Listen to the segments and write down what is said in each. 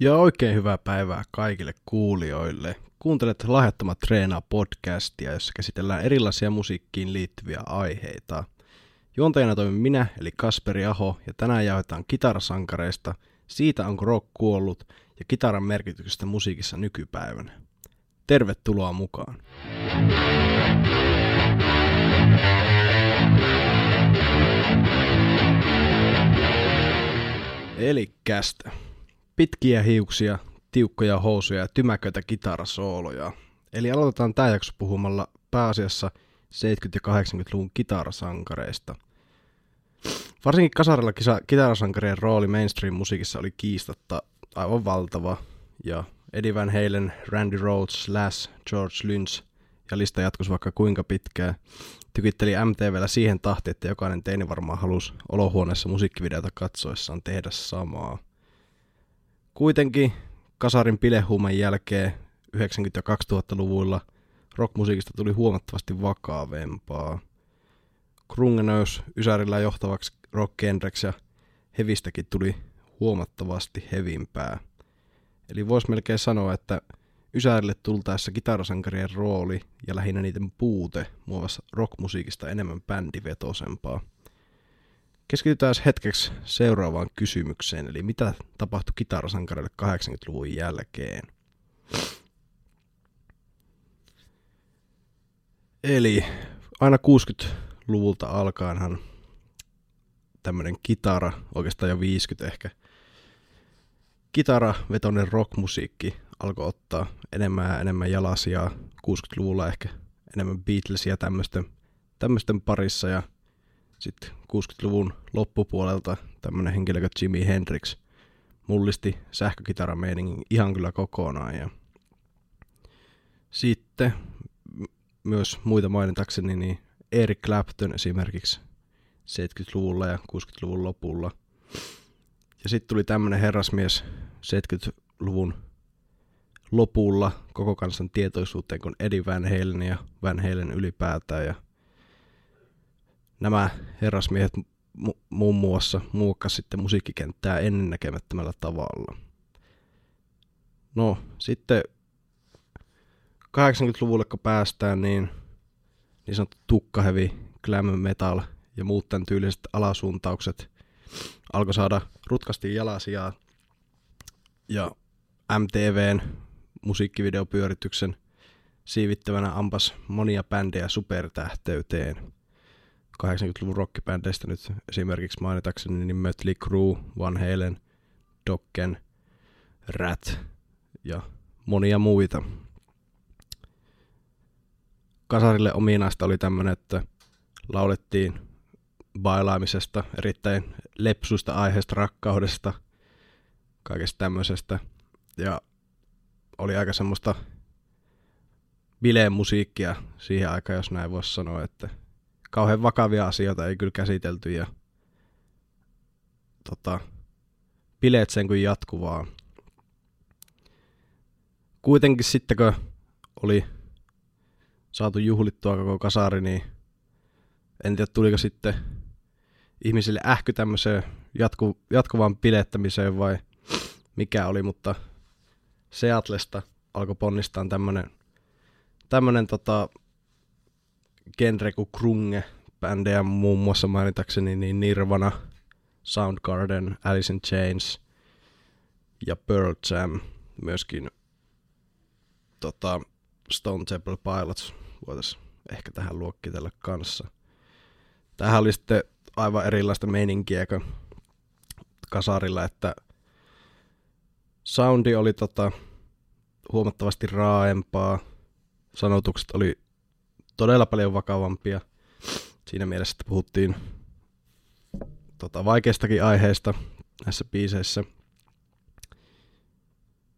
Ja oikein hyvää päivää kaikille kuulijoille. Kuuntelet Lahjattomat treenaa podcastia, jossa käsitellään erilaisia musiikkiin liittyviä aiheita. Juontajana toimin minä, eli Kasperi Aho, ja tänään jaetaan kitarasankareista, siitä onko rock kuollut ja kitaran merkityksestä musiikissa nykypäivänä. Tervetuloa mukaan! Eli kästä. Pitkiä hiuksia, tiukkoja housuja ja tymäköitä kitarasooloja. Eli aloitetaan tämä jakso puhumalla pääasiassa 70- ja 80-luvun kitarasankareista. Varsinkin kasarilla kisa- kitarasankarien rooli mainstream-musiikissa oli kiistatta aivan valtava, ja Eddie Van Halen, Randy Rhoads, Slash, George Lynch ja lista jatkuisi vaikka kuinka pitkään. Tykitteli MTVllä siihen tahtiin, että jokainen teini varmaan halusi olohuoneessa musiikkivideota katsoessaan tehdä samaa. Kuitenkin kasarin pilehuuman jälkeen 90- ja 2000-luvuilla rockmusiikista tuli huomattavasti vakavempaa. Krunge nousi Ysärillä johtavaksi rock ja hevistäkin tuli huomattavasti hevimpää. Eli voisi melkein sanoa, että Ysärille tultaessa kitarasankarien rooli ja lähinnä niiden puute muovasi rockmusiikista enemmän bändivetosempaa. Keskitytään hetkeksi seuraavaan kysymykseen, eli mitä tapahtui kitarasankarille 80-luvun jälkeen? Eli aina 60-luvulta alkaenhan tämmönen kitara, oikeastaan jo 50 ehkä, kitaravetoinen rockmusiikki alkoi ottaa enemmän ja enemmän jalasia 60-luvulla ehkä enemmän Beatlesia tämmöisten, tämmöisten parissa ja sitten 60-luvun loppupuolelta tämmöinen henkilö kuin Jimi Hendrix mullisti sähkökitarameiningin ihan kyllä kokonaan. Ja sitten myös muita mainitakseni, niin Eric Clapton esimerkiksi 70-luvulla ja 60-luvun lopulla. Ja sitten tuli tämmöinen herrasmies 70-luvun lopulla koko kansan tietoisuuteen kuin Eddie Van Halen ja Van Halen ylipäätään. Ja nämä herrasmiehet mu- muun muassa muokkas sitten musiikkikenttää ennennäkemättömällä tavalla. No, sitten 80-luvulle kun päästään, niin niin sanottu tukkahevi, glam metal ja muut tämän tyyliset alasuuntaukset alkoi saada rutkasti jalasijaa. Ja MTVn musiikkivideopyörityksen siivittävänä ampas monia bändejä supertähteyteen. 80-luvun rockibändeistä nyt esimerkiksi mainitakseni niin Mötley Crue, Van Halen, Dokken, Rat ja monia muita. Kasarille ominaista oli tämmöinen, että laulettiin bailaamisesta, erittäin lepsuista aiheesta, rakkaudesta, kaikesta tämmöisestä. Ja oli aika semmoista bileen musiikkia siihen aikaan, jos näin voisi sanoa, että kauhean vakavia asioita ei kyllä käsitelty ja tota, bileet sen kuin jatkuvaa. Kuitenkin sitten kun oli saatu juhlittua koko kasari, niin en tiedä tuliko sitten ihmisille ähky tämmöiseen jatku, jatkuvaan pilettämiseen vai mikä oli, mutta Seatlesta alkoi ponnistaa tämmönen, tämmönen tota, genre kuin krunge bändejä muun muassa mainitakseni niin Nirvana, Soundgarden, Alice in Chains ja Pearl Jam myöskin tota, Stone Temple Pilots voitaisiin ehkä tähän luokkitella kanssa. Tähän oli sitten aivan erilaista meininkiä kuin kasarilla, että soundi oli tota, huomattavasti raaempaa, sanotukset oli todella paljon vakavampia. Siinä mielessä, että puhuttiin tota, vaikeistakin aiheista näissä biiseissä.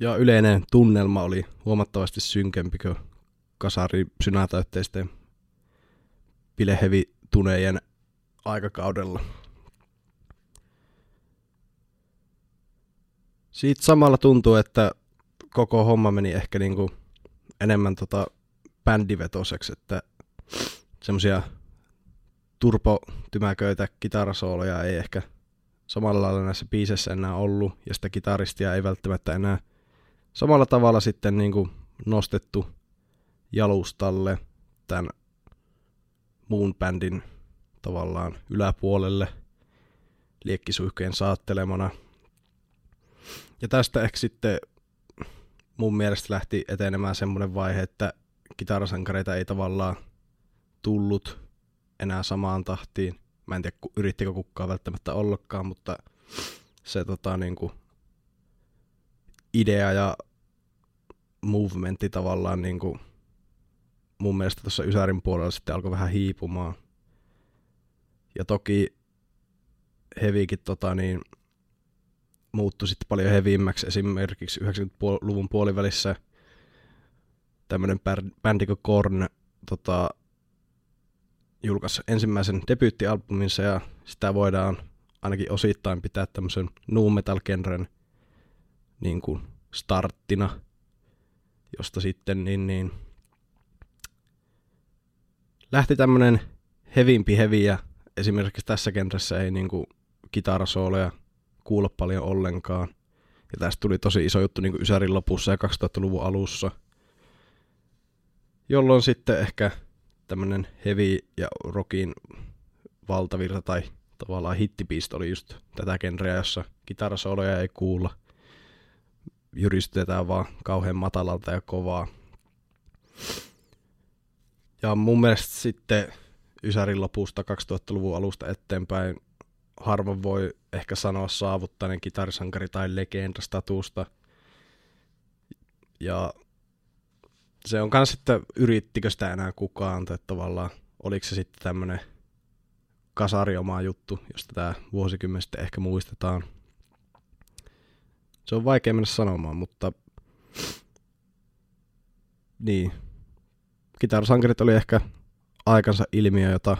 Ja yleinen tunnelma oli huomattavasti synkempi kuin kasari synätäytteisten bilehevi-tunejen aikakaudella. Siitä samalla tuntuu, että koko homma meni ehkä niinku enemmän tota bändivetoseksi, että semmosia turpotymäköitä kitarasooloja ei ehkä samalla lailla näissä biiseissä enää ollut, ja sitä kitaristia ei välttämättä enää samalla tavalla sitten niin kuin nostettu jalustalle tämän muun bändin tavallaan yläpuolelle liekkisuihkojen saattelemana. Ja tästä ehkä sitten mun mielestä lähti etenemään semmoinen vaihe, että kitarasankareita ei tavallaan tullut enää samaan tahtiin. Mä en tiedä, yrittikö kukaan välttämättä ollakaan, mutta se tota, niin kuin, idea ja movementti tavallaan niin kuin, mun mielestä tuossa Ysärin puolella sitten alkoi vähän hiipumaan. Ja toki hevikin tota, niin, muuttui sitten paljon heviimmäksi. Esimerkiksi 90-luvun puolivälissä tämmöinen bändi kuin Korn tota, julkaisi ensimmäisen debyyttialbuminsa ja sitä voidaan ainakin osittain pitää tämmöisen nu metal genren niin kuin starttina, josta sitten niin, niin lähti tämmönen hevimpi hevi ja esimerkiksi tässä genressä ei niin kuin kitarasooleja kuulla paljon ollenkaan. Ja tästä tuli tosi iso juttu niin kuin Ysärin lopussa ja 2000-luvun alussa, jolloin sitten ehkä tämmönen heavy ja rockin valtavirta tai tavallaan hittipiistä oli just tätä genreä, jossa kitarasoloja ei kuulla. Jyristetään vaan kauhean matalalta ja kovaa. Ja mun mielestä sitten Ysärin lopusta 2000-luvun alusta eteenpäin harvoin voi ehkä sanoa saavuttaneen kitarisankari tai legenda-statusta. Ja se on kans sitten, yrittikö sitä enää kukaan, tai tavallaan oliko se sitten tämmönen kasarioma juttu, josta tämä vuosikymmen sitten ehkä muistetaan. Se on vaikea mennä sanomaan, mutta niin. Kitarasankarit oli ehkä aikansa ilmiö, jota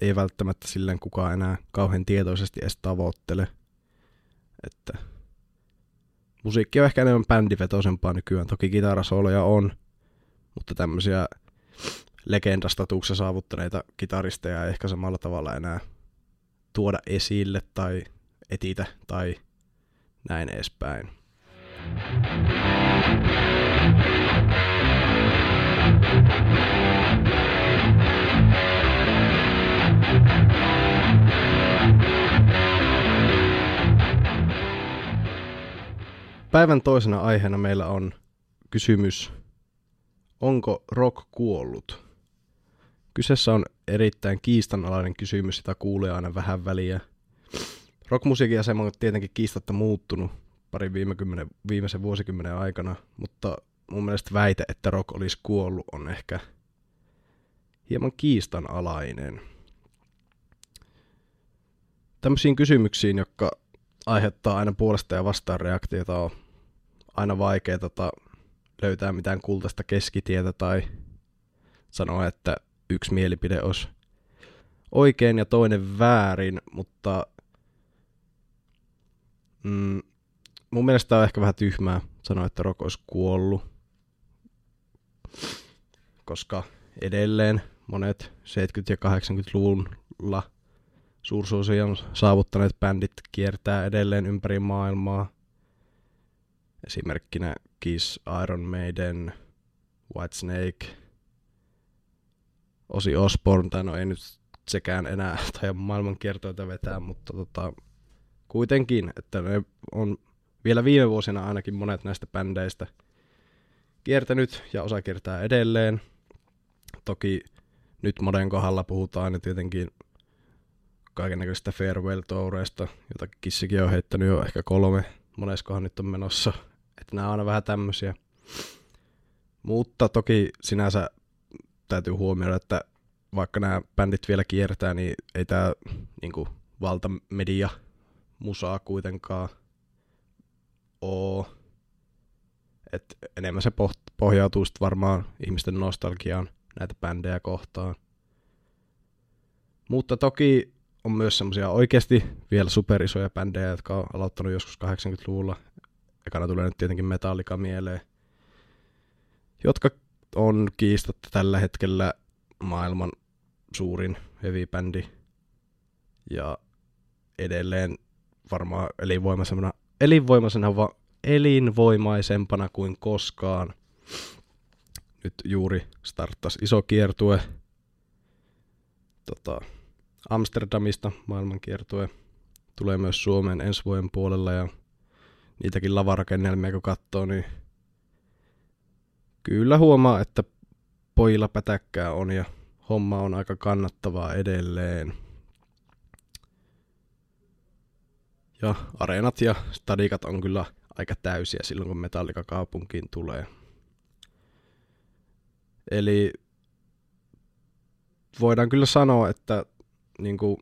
ei välttämättä silleen kukaan enää kauhean tietoisesti edes tavoittele. Että musiikki on ehkä enemmän bändivetoisempaa nykyään. Toki kitarasoloja on, mutta tämmöisiä legendastatuksen saavuttaneita kitaristeja ei ehkä samalla tavalla enää tuoda esille tai etitä tai näin edespäin. Päivän toisena aiheena meillä on kysymys Onko rock kuollut? Kyseessä on erittäin kiistanalainen kysymys, jota kuulee aina vähän väliä. Rockmusiikin asema on tietenkin kiistatta muuttunut parin viime kymmenen, viimeisen vuosikymmenen aikana, mutta mun mielestä väite, että rock olisi kuollut, on ehkä hieman kiistanalainen. Tämmöisiin kysymyksiin, jotka aiheuttaa aina puolesta ja vastaan reaktiota, on aina vaikea tota, löytää mitään kultaista keskitietä tai sanoa, että yksi mielipide olisi oikein ja toinen väärin, mutta mm, mun mielestä on ehkä vähän tyhmää sanoa, että rock olisi kuollut, koska edelleen monet 70- ja 80-luvulla suursuosion saavuttaneet bändit kiertää edelleen ympäri maailmaa. Esimerkkinä Kiss, Iron Maiden, Whitesnake, Osi Osborne, tai no ei nyt sekään enää tai maailmankiertoita vetää, mutta tota, kuitenkin, että ne on vielä viime vuosina ainakin monet näistä bändeistä kiertänyt ja osa kiertää edelleen. Toki nyt moden kohdalla puhutaan ja tietenkin kaikennäköistä farewell toureista, jota Kissikin on heittänyt jo ehkä kolme, moneskohan nyt on menossa että nämä on aina vähän tämmöisiä. Mutta toki sinänsä täytyy huomioida, että vaikka nämä bändit vielä kiertää, niin ei tämä niinku, valtamedia musaa kuitenkaan oo. Et enemmän se pohjautuu sitten varmaan ihmisten nostalgiaan näitä bändejä kohtaan. Mutta toki on myös semmoisia oikeasti vielä superisoja bändejä, jotka on aloittanut joskus 80-luvulla ekana tulee nyt tietenkin Metallica mieleen, jotka on kiistatta tällä hetkellä maailman suurin heavy bändi ja edelleen varmaan elinvoimaisena, elinvoimaisena va, elinvoimaisempana kuin koskaan. Nyt juuri starttasi iso kiertue tota, Amsterdamista maailmankiertue. Tulee myös Suomeen ensi vuoden puolella ja niitäkin lavarakennelmia kun katsoo, niin kyllä huomaa, että pojilla pätäkkää on ja homma on aika kannattavaa edelleen. Ja areenat ja stadikat on kyllä aika täysiä silloin, kun Metallika kaupunkiin tulee. Eli voidaan kyllä sanoa, että niin kuin,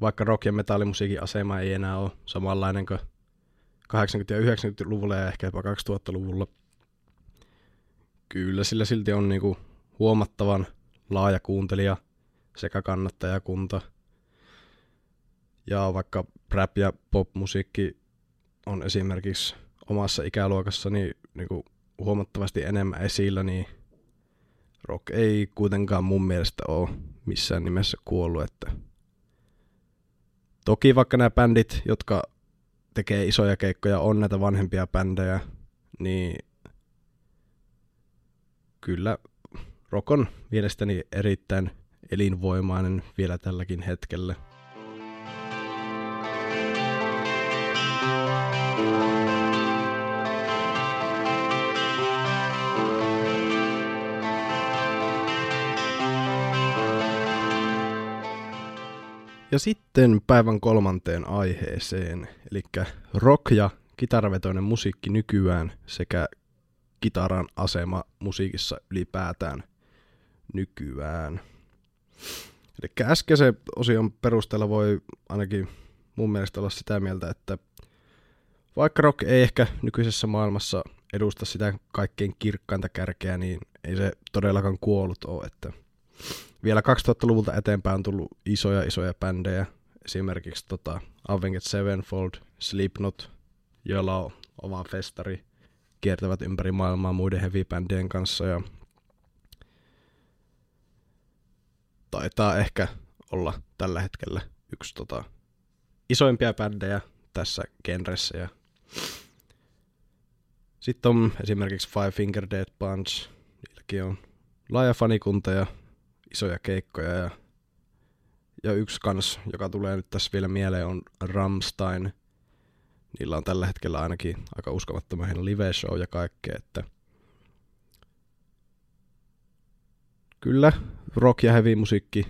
vaikka rock- ja metallimusiikin asema ei enää ole samanlainen kuin 80- ja 90-luvulla ja ehkä jopa 2000-luvulla, kyllä sillä silti on niin kuin huomattavan laaja kuuntelija sekä kannattajakunta. Ja vaikka rap- ja pop-musiikki on esimerkiksi omassa ikäluokassani niin kuin huomattavasti enemmän esillä, niin rock ei kuitenkaan mun mielestä ole missään nimessä kuollut. Että Toki vaikka nämä bändit, jotka tekee isoja keikkoja, on näitä vanhempia bändejä, niin kyllä rock on mielestäni erittäin elinvoimainen vielä tälläkin hetkellä. Ja sitten päivän kolmanteen aiheeseen, eli rock ja kitaravetoinen musiikki nykyään sekä kitaran asema musiikissa ylipäätään nykyään. Eli äskeisen osion perusteella voi ainakin mun mielestä olla sitä mieltä, että vaikka rock ei ehkä nykyisessä maailmassa edusta sitä kaikkein kirkkainta kärkeä, niin ei se todellakaan kuollut ole, että vielä 2000-luvulta eteenpäin on tullut isoja isoja bändejä, esimerkiksi tota, Avenged Sevenfold, Slipknot, joilla on oma festari, kiertävät ympäri maailmaa muiden heavy-bändien kanssa ja taitaa ehkä olla tällä hetkellä yksi tota, isoimpia bändejä tässä genressä. Ja sitten on esimerkiksi Five Finger Dead Punch, niilläkin on laaja fanikunta ja isoja keikkoja ja, ja yksi kans, joka tulee nyt tässä vielä mieleen, on Ramstein. Niillä on tällä hetkellä ainakin aika uskomattoman hieno live-show ja kaikkea, että kyllä rock ja heavy musiikki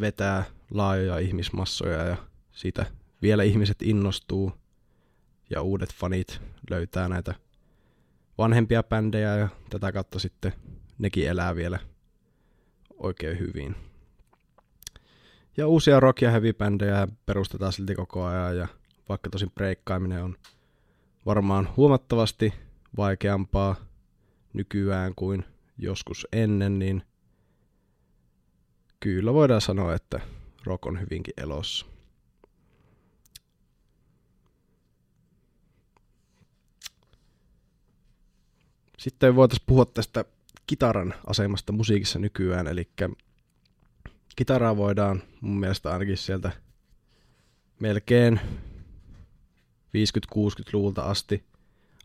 vetää laajoja ihmismassoja ja siitä vielä ihmiset innostuu ja uudet fanit löytää näitä vanhempia bändejä ja tätä kautta sitten nekin elää vielä oikein hyvin. Ja uusia rock- ja heavy-bändejä perustetaan silti koko ajan ja vaikka tosin breikkaaminen on varmaan huomattavasti vaikeampaa nykyään kuin joskus ennen, niin kyllä voidaan sanoa, että rock on hyvinkin elossa. Sitten voitaisiin puhua tästä kitaran asemasta musiikissa nykyään, eli kitaraa voidaan mun mielestä ainakin sieltä melkein 50-60-luvulta asti,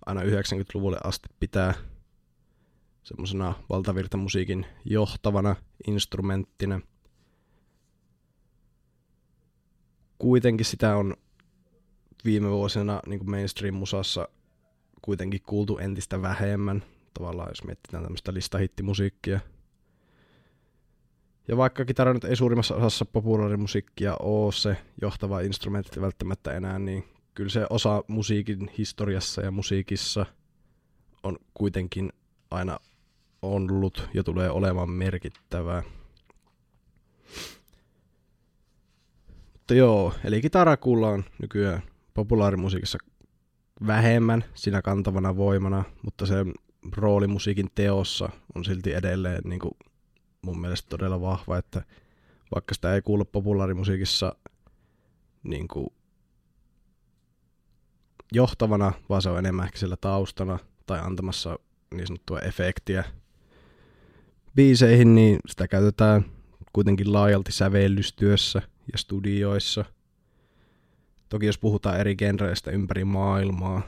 aina 90-luvulle asti pitää semmoisena valtavirtamusiikin johtavana instrumenttina. Kuitenkin sitä on viime vuosina niin mainstream-musassa kuitenkin kuultu entistä vähemmän tavallaan, jos mietitään tämmöistä listahittimusiikkia. Ja vaikka kitara nyt ei suurimmassa osassa populaarimusiikkia ole se johtava instrumentti välttämättä enää, niin kyllä se osa musiikin historiassa ja musiikissa on kuitenkin aina ollut ja tulee olemaan merkittävää. Mutta joo, eli kitara kuullaan nykyään populaarimusiikissa vähemmän siinä kantavana voimana, mutta se rooli musiikin teossa on silti edelleen niin kuin mun mielestä todella vahva, että vaikka sitä ei kuulu populaarimusiikissa niin kuin johtavana, vaan se on enemmän ehkä sillä taustana tai antamassa niin sanottua efektiä biiseihin, niin sitä käytetään kuitenkin laajalti sävellystyössä ja studioissa. Toki jos puhutaan eri genreistä ympäri maailmaa,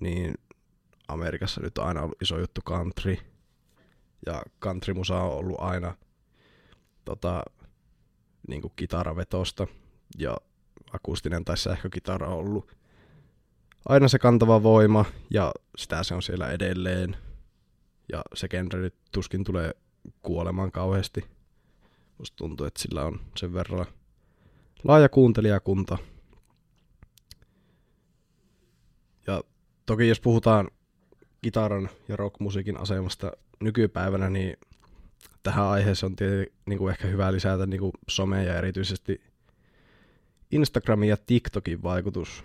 niin Amerikassa nyt on aina ollut iso juttu country. Ja countrymusa on ollut aina tota, niin kuin kitaravetosta. Ja akustinen tai sähkökitara on ollut aina se kantava voima, ja sitä se on siellä edelleen. Ja se genre nyt tuskin tulee kuolemaan kauheasti. Musta tuntuu, että sillä on sen verran laaja kuuntelijakunta. Ja toki jos puhutaan kitaran ja rockmusiikin asemasta nykypäivänä, niin tähän aiheeseen on tietysti niin kuin ehkä hyvä lisätä niin kuin some ja erityisesti Instagramin ja TikTokin vaikutus.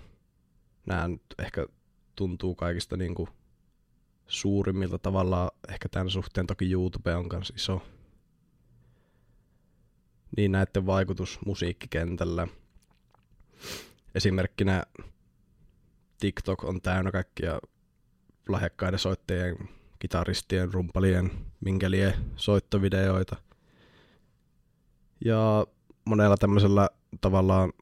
Nämä nyt ehkä tuntuu kaikista niin kuin suurimmilta tavalla. Ehkä tämän suhteen toki YouTube on myös iso. Niin näiden vaikutus musiikkikentällä. Esimerkkinä TikTok on täynnä kaikkia lahjakkaiden soittajien, kitaristien, rumpalien, minkelien soittovideoita. Ja monella tämmöisellä tavallaan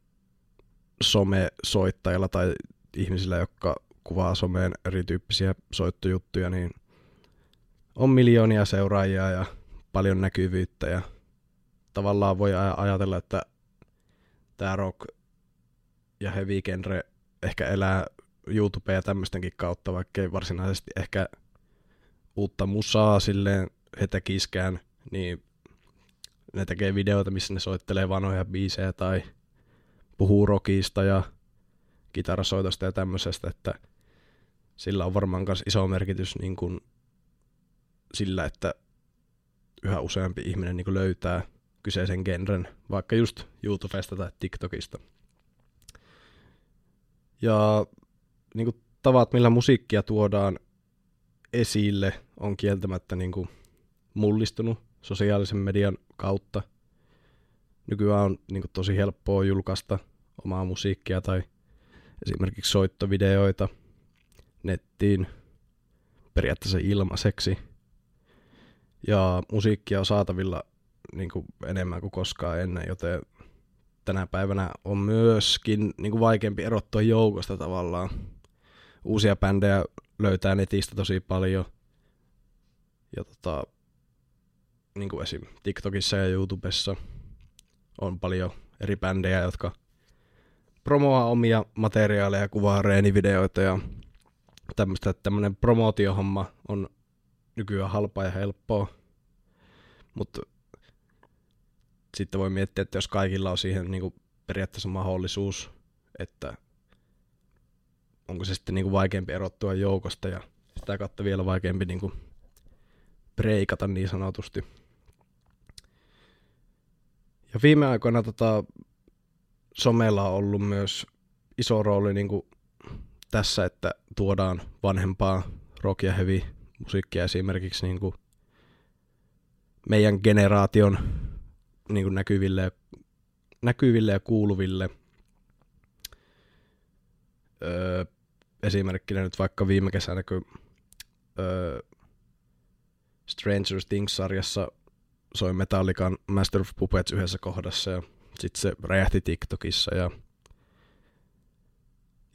some-soittajalla tai ihmisillä, jotka kuvaa someen erityyppisiä soittojuttuja, niin on miljoonia seuraajia ja paljon näkyvyyttä ja tavallaan voi ajatella, että tämä rock ja heavy genre ehkä elää YouTube ja tämmöistenkin kautta, vaikka ei varsinaisesti ehkä uutta musaa silleen he tekiskään, niin ne tekee videoita, missä ne soittelee vanhoja biisejä tai puhuu rockista ja kitarasoitosta ja tämmöisestä, että sillä on varmaan myös iso merkitys niin kuin sillä, että yhä useampi ihminen niin kuin löytää kyseisen genren, vaikka just YouTubesta tai TikTokista. Ja niin kuin tavat, millä musiikkia tuodaan esille, on kieltämättä niin kuin mullistunut sosiaalisen median kautta. Nykyään on niin kuin tosi helppoa julkaista omaa musiikkia tai esimerkiksi soittovideoita nettiin periaatteessa ilmaiseksi. Ja musiikkia on saatavilla niin kuin enemmän kuin koskaan ennen, joten tänä päivänä on myöskin niin kuin vaikeampi erottua joukosta tavallaan. Uusia bändejä löytää netistä tosi paljon. Ja tota, niin kuin esim. TikTokissa ja YouTubessa on paljon eri bändejä, jotka promoaa omia materiaaleja, kuvaa reenivideoita ja tämmöistä, että tämmöinen promootiohomma on nykyään halpaa ja helppoa. Mutta sitten voi miettiä, että jos kaikilla on siihen niin kuin periaatteessa mahdollisuus, että onko se sitten niin kuin vaikeampi erottua joukosta ja sitä kautta vielä vaikeampi niin kuin breikata niin sanotusti. Ja viime aikoina tota, somella on ollut myös iso rooli niin kuin tässä, että tuodaan vanhempaa rock- ja heavy musiikkia esimerkiksi niin kuin meidän generaation niin kuin näkyville, näkyville ja kuuluville. Öö, esimerkkinä nyt vaikka viime kesänä, kun öö, Stranger Things-sarjassa soi Metallican Master of Puppets yhdessä kohdassa ja sitten se räjähti TikTokissa ja,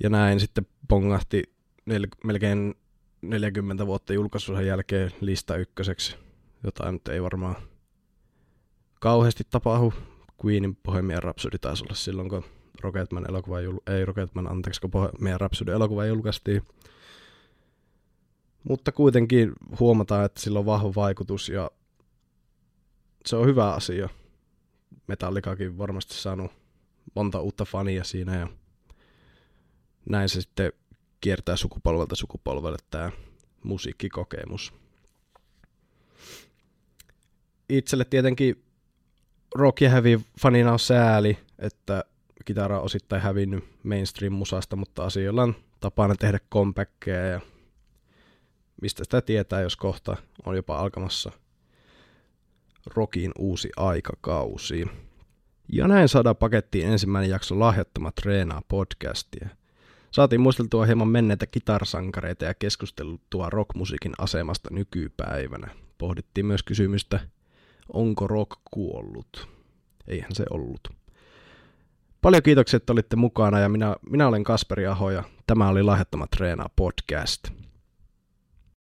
ja näin sitten pongahti nel, melkein 40 vuotta julkaisun jälkeen lista ykköseksi, jota nyt ei varmaan kauheasti tapahdu. Queenin Bohemian Rhapsody taisi olla silloin, kun Rocketman elokuva, jul- ei Rocketman, anteeksi, kun Bohemian Rhapsody elokuva julkaistiin. Mutta kuitenkin huomataan, että sillä on vahva vaikutus ja se on hyvä asia. Metallikakin varmasti saanut monta uutta fania siinä ja näin se sitten kiertää sukupolvelta sukupolvelle tämä musiikkikokemus. Itselle tietenkin rock ja heavy fanina on sääli, että kitara on osittain hävinnyt mainstream-musasta, mutta asioilla on tapana tehdä compactkeja ja mistä sitä tietää, jos kohta on jopa alkamassa rokin uusi aikakausi. Ja näin saadaan pakettiin ensimmäinen jakso Lahjattomat treenaa podcastia. Saatiin muisteltua hieman menneitä kitarsankareita ja keskusteltua rockmusiikin asemasta nykypäivänä. Pohdittiin myös kysymystä, onko rock kuollut? Eihän se ollut. Paljon kiitoksia, että olitte mukana ja minä, minä olen Kasperi Aho ja tämä oli Lahjattomat treenaa podcast.